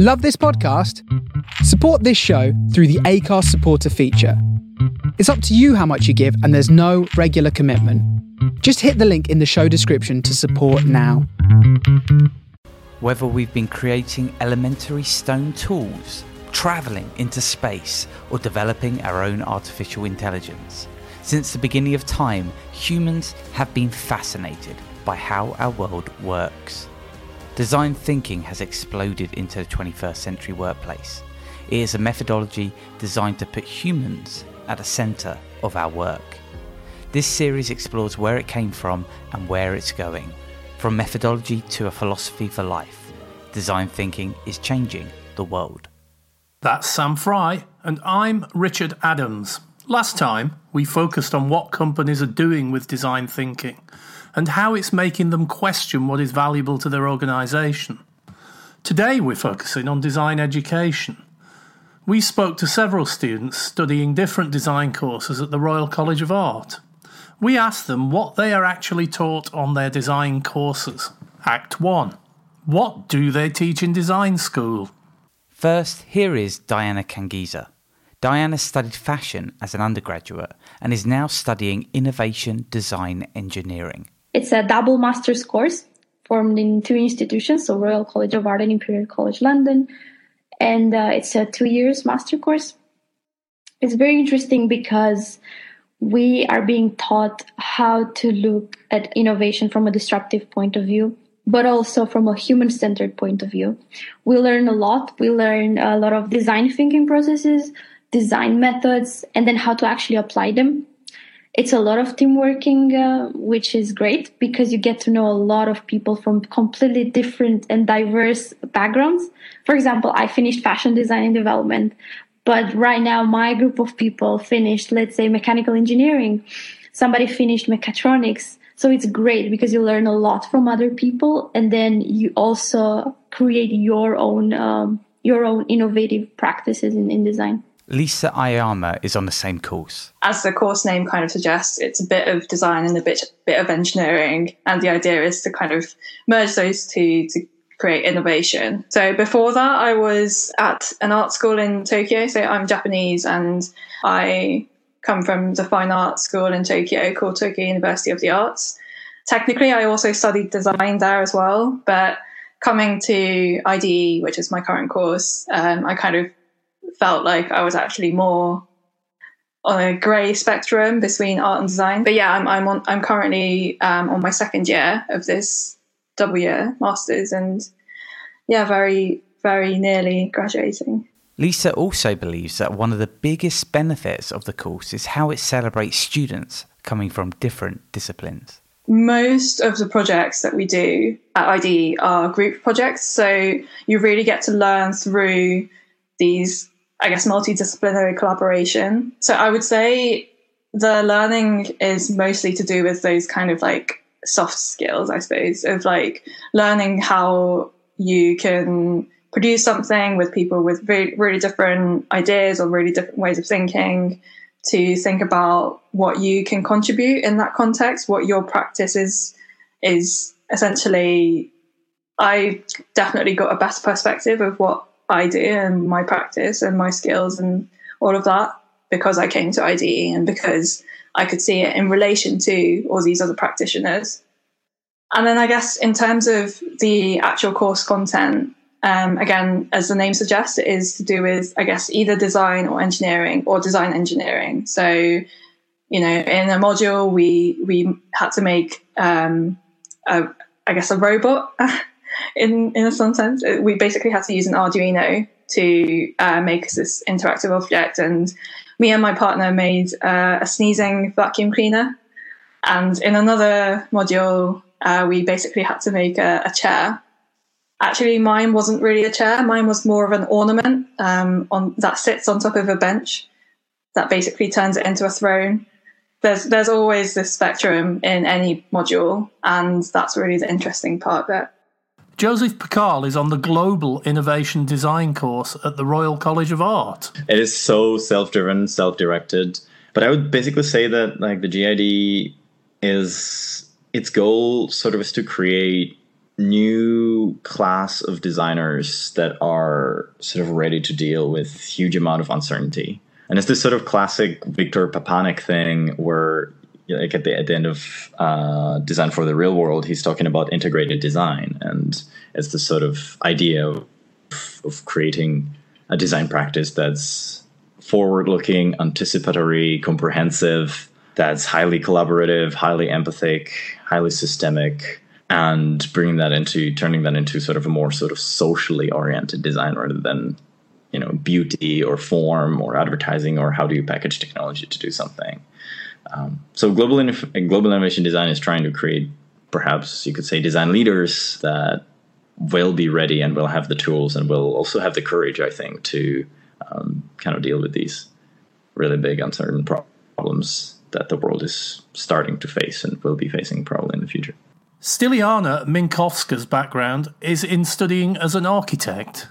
Love this podcast? Support this show through the Acast supporter feature. It's up to you how much you give, and there's no regular commitment. Just hit the link in the show description to support now. Whether we've been creating elementary stone tools, travelling into space, or developing our own artificial intelligence, since the beginning of time, humans have been fascinated by how our world works. Design thinking has exploded into the 21st century workplace. It is a methodology designed to put humans at the centre of our work. This series explores where it came from and where it's going. From methodology to a philosophy for life, design thinking is changing the world. That's Sam Fry, and I'm Richard Adams. Last time, we focused on what companies are doing with design thinking and how it's making them question what is valuable to their organisation. Today, we're focusing on design education. We spoke to several students studying different design courses at the Royal College of Art. We asked them what they are actually taught on their design courses. Act 1 What do they teach in design school? First, here is Diana Kangiza. Diana studied fashion as an undergraduate and is now studying innovation design engineering. It's a double master's course formed in two institutions, so Royal College of Art and Imperial College London, and uh, it's a two years master course. It's very interesting because we are being taught how to look at innovation from a disruptive point of view, but also from a human centered point of view. We learn a lot. We learn a lot of design thinking processes, design methods, and then how to actually apply them it's a lot of team working, uh, which is great because you get to know a lot of people from completely different and diverse backgrounds. For example, I finished fashion design and development, but right now my group of people finished, let's say, mechanical engineering. Somebody finished mechatronics. So it's great because you learn a lot from other people and then you also create your own, um, your own innovative practices in, in design. Lisa Aoyama is on the same course. As the course name kind of suggests, it's a bit of design and a bit bit of engineering, and the idea is to kind of merge those two to create innovation. So before that, I was at an art school in Tokyo. So I'm Japanese, and I come from the fine arts school in Tokyo called Tokyo University of the Arts. Technically, I also studied design there as well, but coming to IDE, which is my current course, um, I kind of felt like I was actually more on a grey spectrum between art and design. But yeah, I'm I'm on I'm currently um, on my second year of this double year masters, and yeah, very very nearly graduating. Lisa also believes that one of the biggest benefits of the course is how it celebrates students coming from different disciplines. Most of the projects that we do at IDE are group projects, so you really get to learn through these I guess, multidisciplinary collaboration. So I would say the learning is mostly to do with those kind of like soft skills, I suppose, of like learning how you can produce something with people with really, really different ideas or really different ways of thinking to think about what you can contribute in that context, what your practice is, is essentially I definitely got a better perspective of what idea and my practice and my skills and all of that because I came to IDE and because I could see it in relation to all these other practitioners. And then I guess in terms of the actual course content, um, again, as the name suggests, it is to do with, I guess, either design or engineering or design engineering. So, you know, in a module, we we had to make, um, a, I guess, a robot in in some sense. Uh, we basically had to use an Arduino to uh, make this interactive object, and me and my partner made uh, a sneezing vacuum cleaner. And in another module, uh, we basically had to make a, a, chair. Actually, mine wasn't really a chair. Mine was more of an ornament um, on that sits on top of a bench that basically turns it into a throne. There's there's always this spectrum in any module, and that's really the interesting part it. Joseph Pakal is on the Global Innovation Design course at the Royal College of Art. It is so self-driven, self-directed. But I would basically say that like the GID is its goal sort of is to create new class of designers that are sort of ready to deal with huge amount of uncertainty. And it's this sort of classic Victor Papanek thing where like at the, at the end of uh, Design for the Real World, he's talking about integrated design. And it's this sort of idea of, of creating a design practice that's forward looking, anticipatory, comprehensive, that's highly collaborative, highly empathic, highly systemic, and bringing that into turning that into sort of a more sort of socially oriented design rather than you know beauty or form or advertising or how do you package technology to do something. Um, so global global innovation design is trying to create perhaps you could say design leaders that will be ready and will have the tools and will also have the courage, I think, to um, kind of deal with these really big uncertain problems that the world is starting to face and will be facing probably in the future. Stiliana Minkovska's background is in studying as an architect.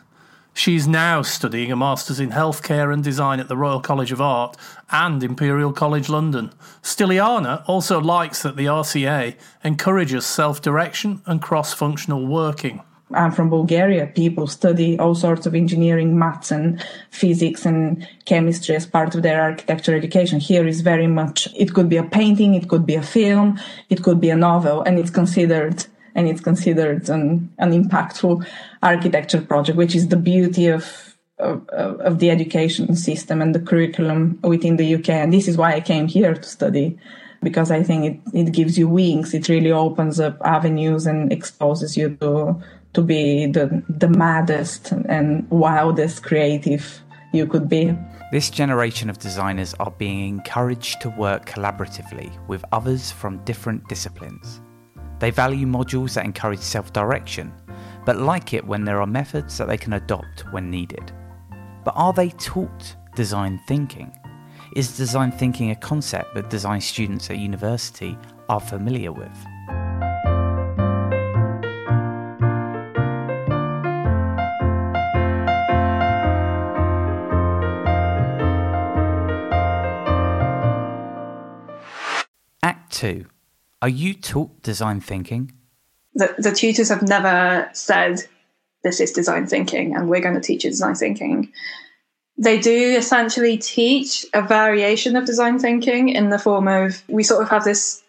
She's now studying a Master's in Healthcare and Design at the Royal College of Art and Imperial College London. Stiliana also likes that the RCA encourages self direction and cross functional working. I'm from Bulgaria. People study all sorts of engineering, maths and physics and chemistry as part of their architecture education. Here is very much, it could be a painting, it could be a film, it could be a novel, and it's considered, and it's considered an, an impactful architecture project, which is the beauty of, of, of the education system and the curriculum within the UK. And this is why I came here to study because I think it, it gives you wings. It really opens up avenues and exposes you to to be the, the maddest and wildest creative you could be. This generation of designers are being encouraged to work collaboratively with others from different disciplines. They value modules that encourage self direction, but like it when there are methods that they can adopt when needed. But are they taught design thinking? Is design thinking a concept that design students at university are familiar with? Act 2. Are you taught design thinking? The, the tutors have never said, this is design thinking and we're going to teach you design thinking. They do essentially teach a variation of design thinking in the form of we sort of have this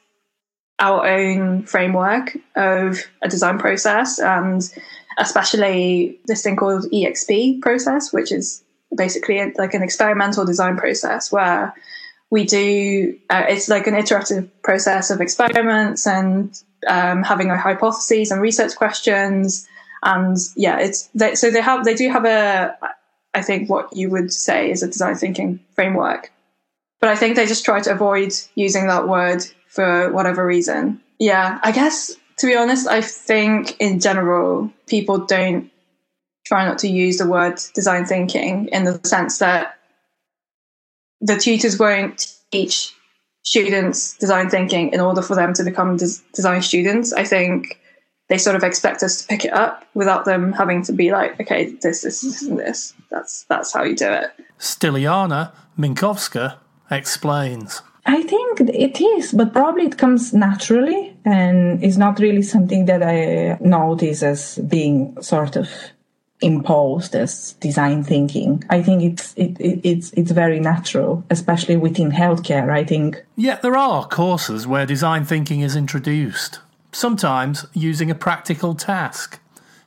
our own framework of a design process and especially this thing called EXP process, which is basically like an experimental design process where we do uh, it's like an iterative process of experiments and um, having a hypotheses and research questions. And yeah it's they, so they have they do have a i think what you would say is a design thinking framework. But i think they just try to avoid using that word for whatever reason. Yeah i guess to be honest i think in general people don't try not to use the word design thinking in the sense that the tutors won't teach students design thinking in order for them to become des- design students. I think they sort of expect us to pick it up without them having to be like, okay, this, this, this, and this. That's that's how you do it. Stiliana Minkovska explains. I think it is, but probably it comes naturally and is not really something that I notice as being sort of imposed as design thinking. I think it's it, it, it's it's very natural, especially within healthcare. I think. Yet there are courses where design thinking is introduced, sometimes using a practical task.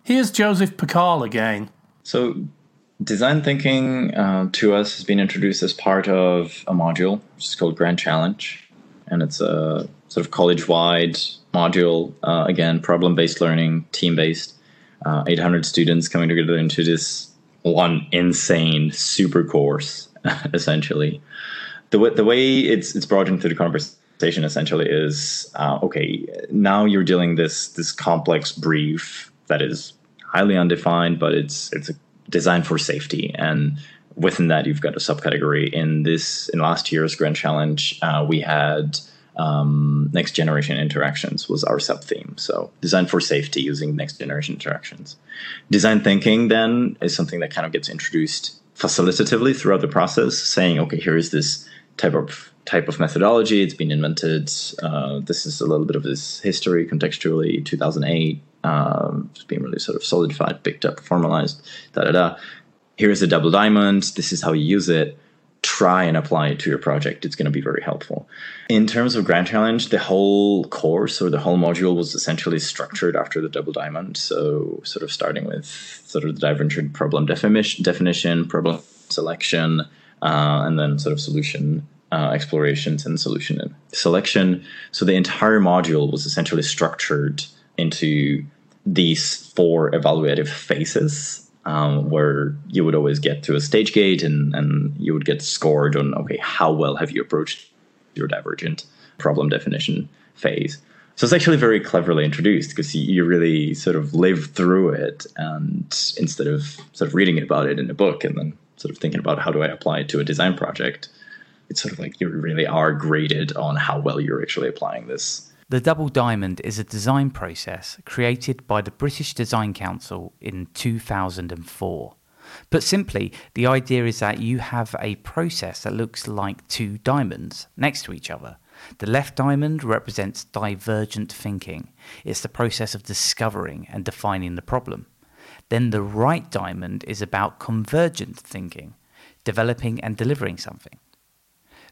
Here's Joseph Pakal again. So, design thinking uh, to us has been introduced as part of a module, which is called Grand Challenge, and it's a sort of college-wide module. Uh, again, problem-based learning, team-based uh, 800 students coming together into this one insane super course, essentially. The way, the way it's it's brought into the conversation essentially is uh, okay. Now you're dealing this this complex brief that is highly undefined, but it's it's designed for safety and within that you've got a subcategory in this in last year's grand challenge uh, we had um, next generation interactions was our sub theme. So design for safety using next generation interactions. Design thinking then is something that kind of gets introduced facilitatively throughout the process, saying, okay, here is this type of type of methodology. It's been invented. Uh, this is a little bit of this history contextually. 2008, um, it's being really sort of solidified, picked up, formalized, da da da. Here's the double diamond. This is how you use it. Try and apply it to your project. It's going to be very helpful. In terms of Grand Challenge, the whole course or the whole module was essentially structured after the double diamond. So, sort of starting with sort of the divergent problem definition, definition problem selection, uh, and then sort of solution uh, explorations and solution selection. So the entire module was essentially structured into these four evaluative phases um, where you would always get to a stage gate and, and you would get scored on okay how well have you approached your divergent problem definition phase? So it's actually very cleverly introduced because you really sort of live through it and instead of sort of reading about it in a book and then sort of thinking about how do i apply it to a design project it's sort of like you really are graded on how well you're actually applying this the Double Diamond is a design process created by the British Design Council in 2004. But simply, the idea is that you have a process that looks like two diamonds next to each other. The left diamond represents divergent thinking, it's the process of discovering and defining the problem. Then the right diamond is about convergent thinking, developing and delivering something.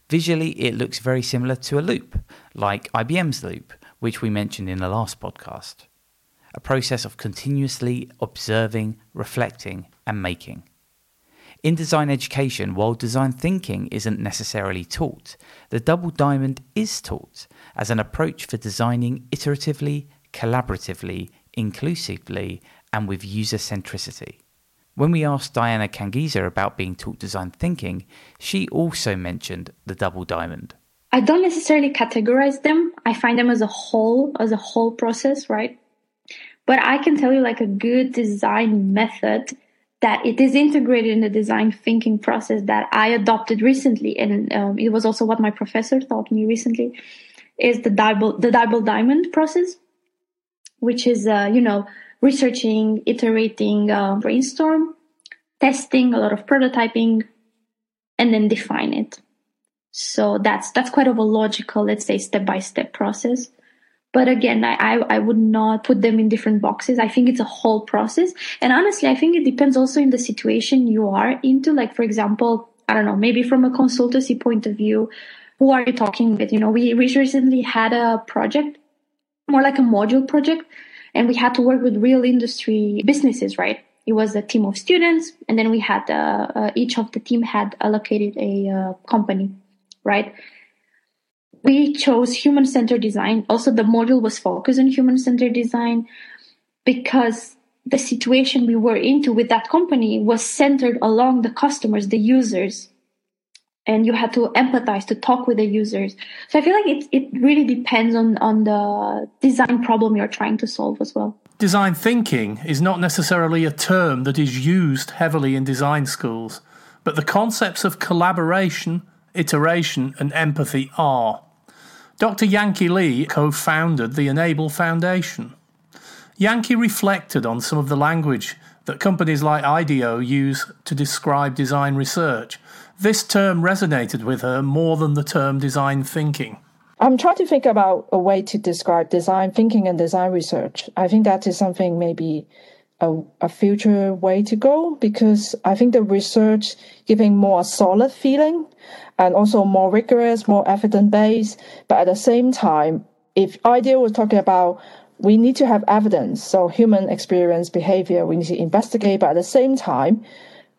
Visually, it looks very similar to a loop, like IBM's loop, which we mentioned in the last podcast. A process of continuously observing, reflecting, and making. In design education, while design thinking isn't necessarily taught, the double diamond is taught as an approach for designing iteratively, collaboratively, inclusively, and with user centricity. When we asked Diana Cangiza about being taught design thinking, she also mentioned the double diamond. I don't necessarily categorize them. I find them as a whole, as a whole process, right? But I can tell you like a good design method that it is integrated in the design thinking process that I adopted recently, and um, it was also what my professor taught me recently, is the double the double diamond process, which is uh, you know researching, iterating, uh, brainstorm, testing, a lot of prototyping, and then define it. So that's that's quite of a logical, let's say, step by step process. But again, I, I would not put them in different boxes. I think it's a whole process. And honestly, I think it depends also in the situation you are into. Like, for example, I don't know, maybe from a consultancy point of view, who are you talking with? You know, we recently had a project, more like a module project and we had to work with real industry businesses, right? It was a team of students, and then we had uh, uh, each of the team had allocated a uh, company, right? We chose human centered design. Also, the module was focused on human centered design because the situation we were into with that company was centered along the customers, the users, and you had to empathize to talk with the users. So I feel like it it really depends on on the design problem you're trying to solve as well. Design thinking is not necessarily a term that is used heavily in design schools, but the concepts of collaboration, iteration, and empathy are. Dr. Yanki Lee co founded the Enable Foundation. Yanki reflected on some of the language that companies like IDEO use to describe design research this term resonated with her more than the term design thinking. I'm trying to think about a way to describe design thinking and design research. I think that is something maybe a, a future way to go because I think the research giving more solid feeling and also more rigorous, more evidence based. But at the same time, if IDEO was talking about we need to have evidence, so human experience, behavior, we need to investigate, but at the same time,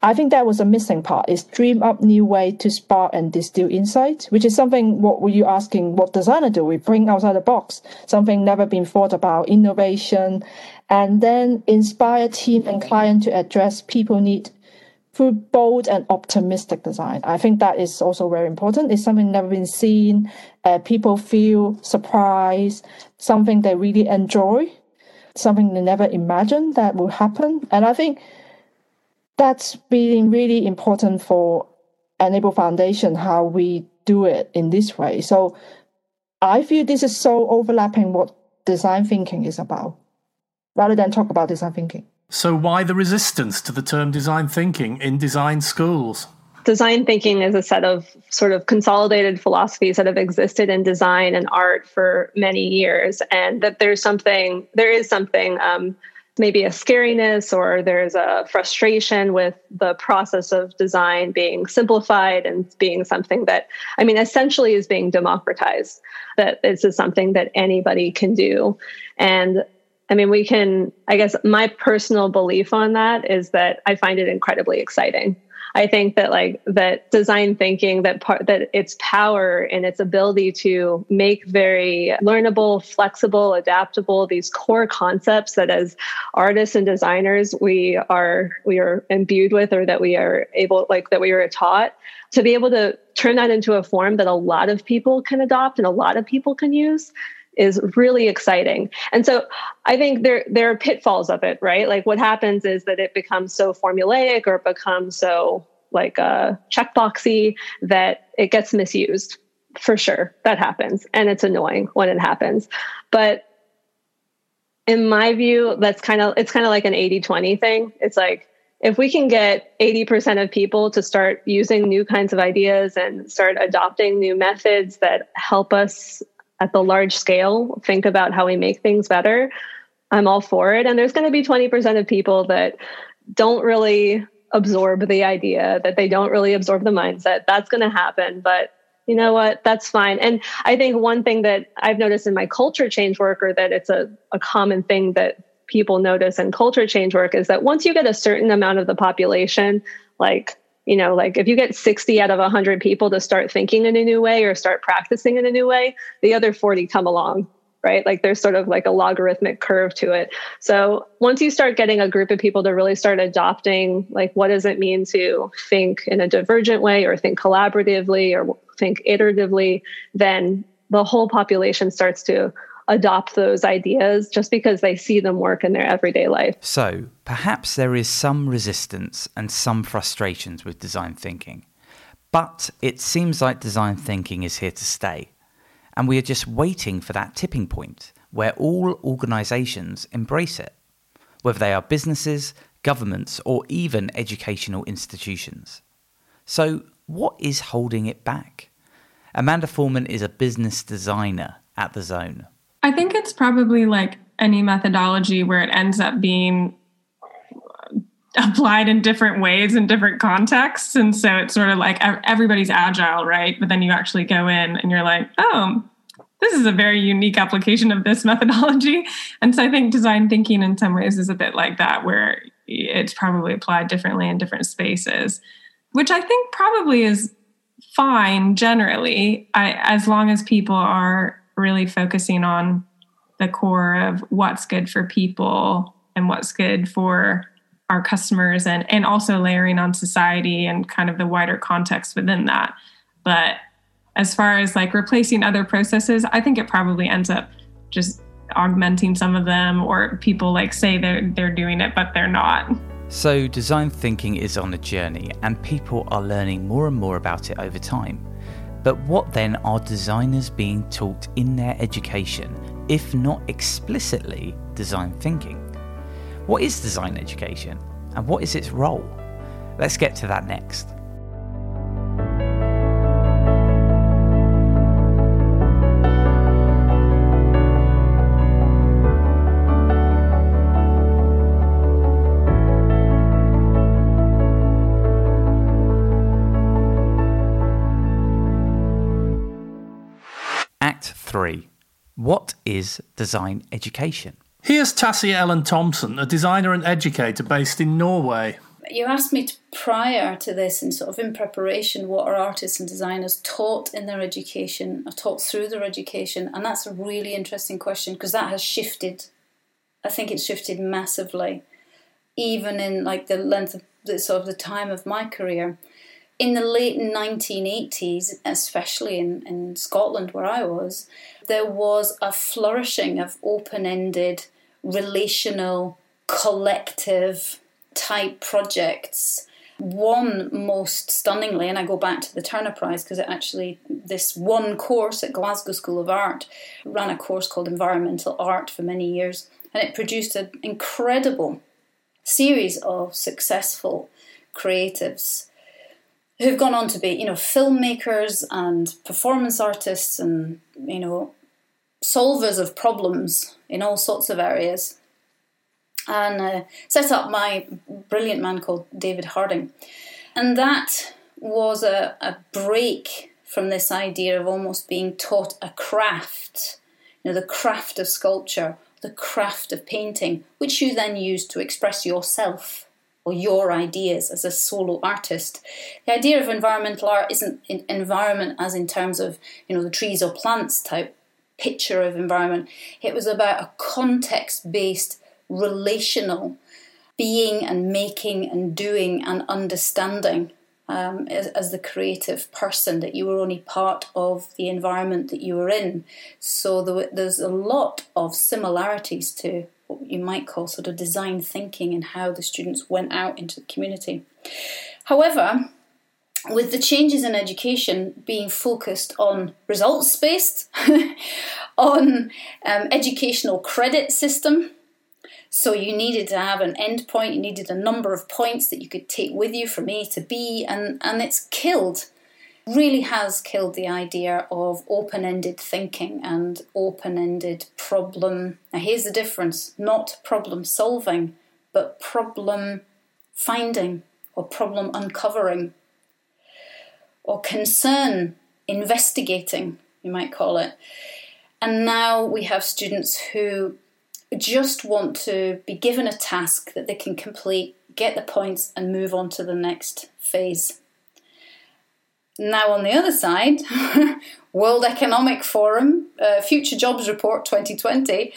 I think that was a missing part is dream up new way to spark and distill insight, which is something what were you asking what designer do? We bring outside the box, something never been thought about, innovation, and then inspire team and client to address people need through bold and optimistic design. I think that is also very important. It's something never been seen. Uh, people feel surprised, something they really enjoy, something they never imagined that will happen. And I think that's been really important for Enable Foundation, how we do it in this way. So I feel this is so overlapping what design thinking is about, rather than talk about design thinking. So why the resistance to the term design thinking in design schools? design thinking is a set of sort of consolidated philosophies that have existed in design and art for many years, and that there's something, there is something, um, maybe a scariness or there's a frustration with the process of design being simplified and being something that, I mean, essentially is being democratized. That this is something that anybody can do, and I mean, we can, I guess my personal belief on that is that I find it incredibly exciting. I think that like that design thinking that part that its power and its ability to make very learnable, flexible, adaptable these core concepts that as artists and designers we are we are imbued with or that we are able like that we are taught to be able to turn that into a form that a lot of people can adopt and a lot of people can use is really exciting. And so I think there there are pitfalls of it, right? Like what happens is that it becomes so formulaic or becomes so like uh, checkboxy that it gets misused. For sure, that happens, and it's annoying when it happens. But in my view, that's kind of it's kind of like an 80-20 thing. It's like if we can get 80% of people to start using new kinds of ideas and start adopting new methods that help us at the large scale think about how we make things better, I'm all for it. And there's going to be 20% of people that don't really absorb the idea, that they don't really absorb the mindset. That's going to happen. But you know what? That's fine. And I think one thing that I've noticed in my culture change work, or that it's a, a common thing that people notice in culture change work, is that once you get a certain amount of the population, like you know like if you get 60 out of 100 people to start thinking in a new way or start practicing in a new way the other 40 come along right? Like there's sort of like a logarithmic curve to it. So once you start getting a group of people to really start adopting like what does it mean to think in a divergent way or think collaboratively or think iteratively then the whole population starts to adopt those ideas just because they see them work in their everyday life. So, perhaps there is some resistance and some frustrations with design thinking. But it seems like design thinking is here to stay. And we are just waiting for that tipping point where all organizations embrace it, whether they are businesses, governments, or even educational institutions. So, what is holding it back? Amanda Foreman is a business designer at The Zone. I think it's probably like any methodology where it ends up being applied in different ways in different contexts. And so it's sort of like everybody's agile, right? But then you actually go in and you're like, oh, this is a very unique application of this methodology. And so I think design thinking in some ways is a bit like that, where it's probably applied differently in different spaces, which I think probably is fine generally, I, as long as people are really focusing on the core of what's good for people and what's good for our customers and and also layering on society and kind of the wider context within that. But as far as like replacing other processes i think it probably ends up just augmenting some of them or people like say they're they're doing it but they're not. So design thinking is on a journey and people are learning more and more about it over time but what then are designers being taught in their education, if not explicitly design thinking? What is design education and what is its role? Let's get to that next. What is design education? Here's Tassie Ellen Thompson, a designer and educator based in Norway. You asked me to, prior to this, and sort of in preparation, what are artists and designers taught in their education, or taught through their education? And that's a really interesting question because that has shifted. I think it's shifted massively, even in like the length of the sort of the time of my career in the late 1980s, especially in, in Scotland where I was, there was a flourishing of open ended, relational, collective type projects. One most stunningly, and I go back to the Turner Prize because it actually, this one course at Glasgow School of Art ran a course called Environmental Art for many years, and it produced an incredible series of successful creatives who've gone on to be, you know, filmmakers and performance artists and, you know, solvers of problems in all sorts of areas. And uh, set up my brilliant man called David Harding. And that was a, a break from this idea of almost being taught a craft, you know, the craft of sculpture, the craft of painting, which you then use to express yourself or your ideas as a solo artist. The idea of environmental art isn't environment as in terms of, you know, the trees or plants type picture of environment. It was about a context based, relational being and making and doing and understanding um, as, as, the creative person, that you were only part of the environment that you were in. So there, there's a lot of similarities to what you might call sort of design thinking and how the students went out into the community. However, with the changes in education being focused on results based, on um, educational credit system, so you needed to have an end point, you needed a number of points that you could take with you from A to B, and, and it's killed really has killed the idea of open ended thinking and open ended problem. Now, here's the difference not problem solving, but problem finding or problem uncovering or concern investigating, you might call it. And now we have students who just want to be given a task that they can complete, get the points, and move on to the next phase. Now, on the other side, World Economic Forum uh, Future Jobs Report 2020,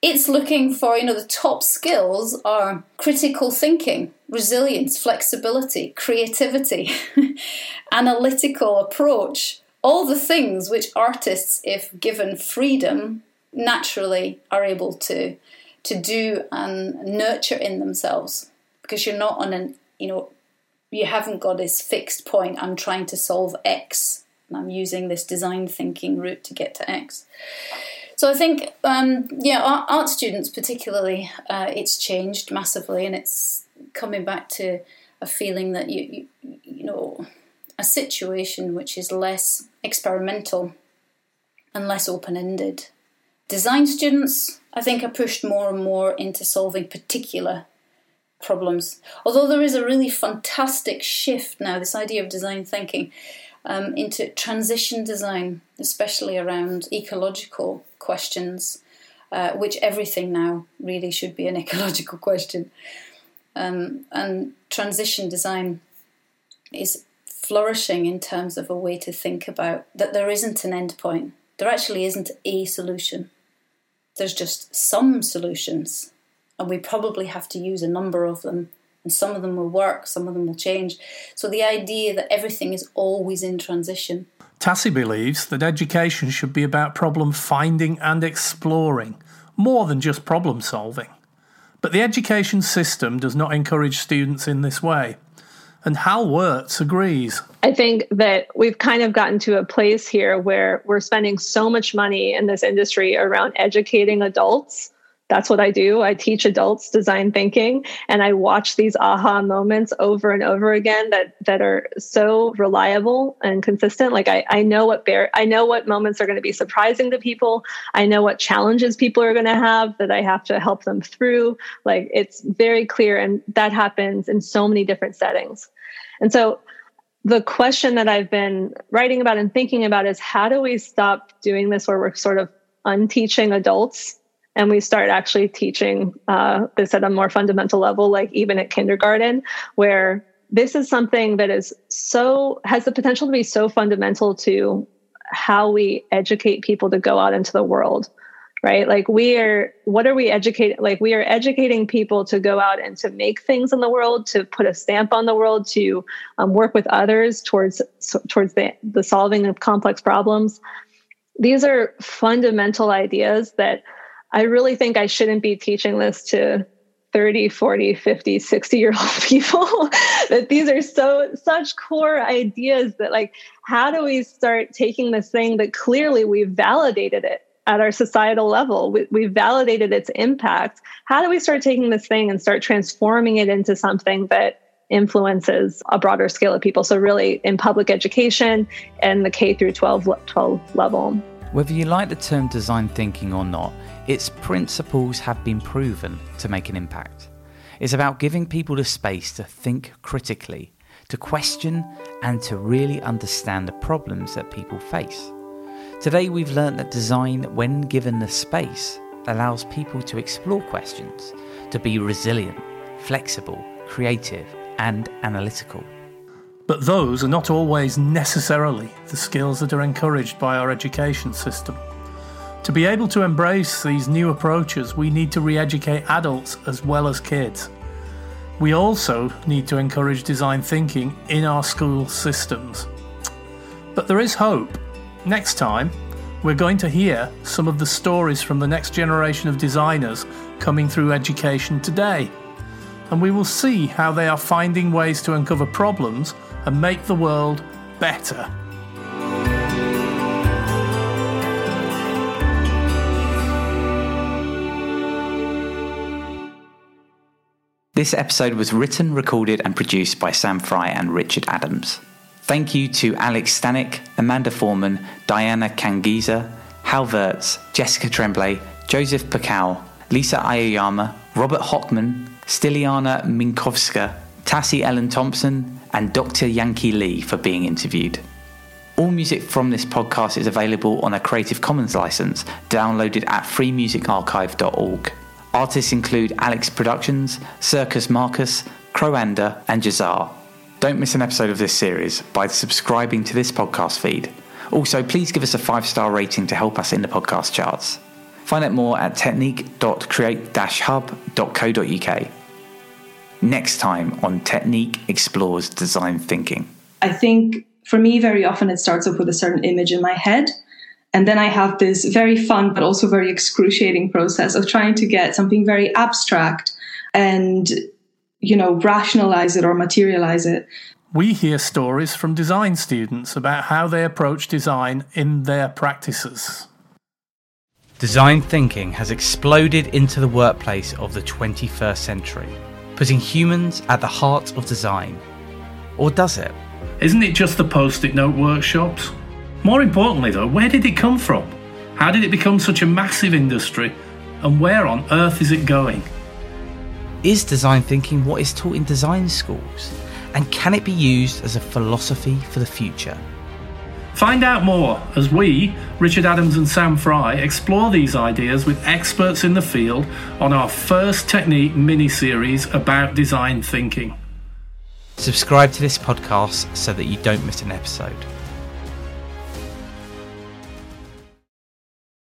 it's looking for, you know, the top skills are critical thinking, resilience, flexibility, creativity, analytical approach, all the things which artists, if given freedom, naturally are able to to do and nurture in themselves. Because you're not on an you know you haven't got this fixed point. I'm trying to solve X, and I'm using this design thinking route to get to X. So I think, um, yeah, art, art, students particularly, uh, it's changed massively, and it's coming back to a feeling that you, you, you know, a situation which is less experimental and less open ended. Design students, I think, are pushed more and more into solving particular problems. Although there is a really fantastic shift now, this idea of design thinking, um, into transition design, especially around ecological questions, uh, which everything now really should be an ecological question. Um, and transition design is flourishing in terms of a way to think about that there isn't an end point. There actually isn't a solution. There's just some solutions and we probably have to use a number of them. And some of them will work, some of them will change. So the idea that everything is always in transition. Tassie believes that education should be about problem finding and exploring, more than just problem solving. But the education system does not encourage students in this way. And Hal Wirtz agrees. I think that we've kind of gotten to a place here where we're spending so much money in this industry around educating adults that's what I do. I teach adults design thinking and I watch these aha moments over and over again that that are so reliable and consistent. Like I, I know what bear I know what moments are going to be surprising to people. I know what challenges people are going to have that I have to help them through. Like it's very clear and that happens in so many different settings. And so the question that I've been writing about and thinking about is how do we stop doing this where we're sort of unteaching adults and we start actually teaching uh, this at a more fundamental level, like even at kindergarten, where this is something that is so has the potential to be so fundamental to how we educate people to go out into the world right? Like we are what are we educating like we are educating people to go out and to make things in the world to put a stamp on the world to um, work with others towards towards the, the solving of complex problems. These are fundamental ideas that I really think I shouldn't be teaching this to 30, 40, 50, 60 year old people. that these are so such core ideas that like how do we start taking this thing that clearly we've validated it at our societal level. We, we've validated its impact. How do we start taking this thing and start transforming it into something that influences a broader scale of people. So, really, in public education and the K through 12, 12 level. Whether you like the term design thinking or not, its principles have been proven to make an impact. It's about giving people the space to think critically, to question, and to really understand the problems that people face. Today, we've learned that design, when given the space, allows people to explore questions, to be resilient, flexible, creative, and analytical. But those are not always necessarily the skills that are encouraged by our education system. To be able to embrace these new approaches, we need to re educate adults as well as kids. We also need to encourage design thinking in our school systems. But there is hope. Next time, we're going to hear some of the stories from the next generation of designers coming through education today. And we will see how they are finding ways to uncover problems and make the world better. This episode was written, recorded, and produced by Sam Fry and Richard Adams. Thank you to Alex Stanek, Amanda Foreman, Diana Kangiza, Hal Wirtz, Jessica Tremblay, Joseph Pakau, Lisa Aoyama, Robert Hockman, Stiliana Minkowska, Tassie Ellen Thompson, and Dr. Yanki Lee for being interviewed. All music from this podcast is available on a Creative Commons license, downloaded at freemusicarchive.org. Artists include Alex Productions, Circus Marcus, Croanda, and Jahzzar. Don't miss an episode of this series by subscribing to this podcast feed. Also, please give us a five star rating to help us in the podcast charts. Find out more at technique.create-hub.co.uk. Next time on Technique Explores Design Thinking. I think for me, very often it starts off with a certain image in my head. And then I have this very fun, but also very excruciating process of trying to get something very abstract and, you know, rationalize it or materialize it. We hear stories from design students about how they approach design in their practices. Design thinking has exploded into the workplace of the 21st century, putting humans at the heart of design. Or does it? Isn't it just the post it note workshops? More importantly, though, where did it come from? How did it become such a massive industry? And where on earth is it going? Is design thinking what is taught in design schools? And can it be used as a philosophy for the future? Find out more as we, Richard Adams and Sam Fry, explore these ideas with experts in the field on our first technique mini series about design thinking. Subscribe to this podcast so that you don't miss an episode.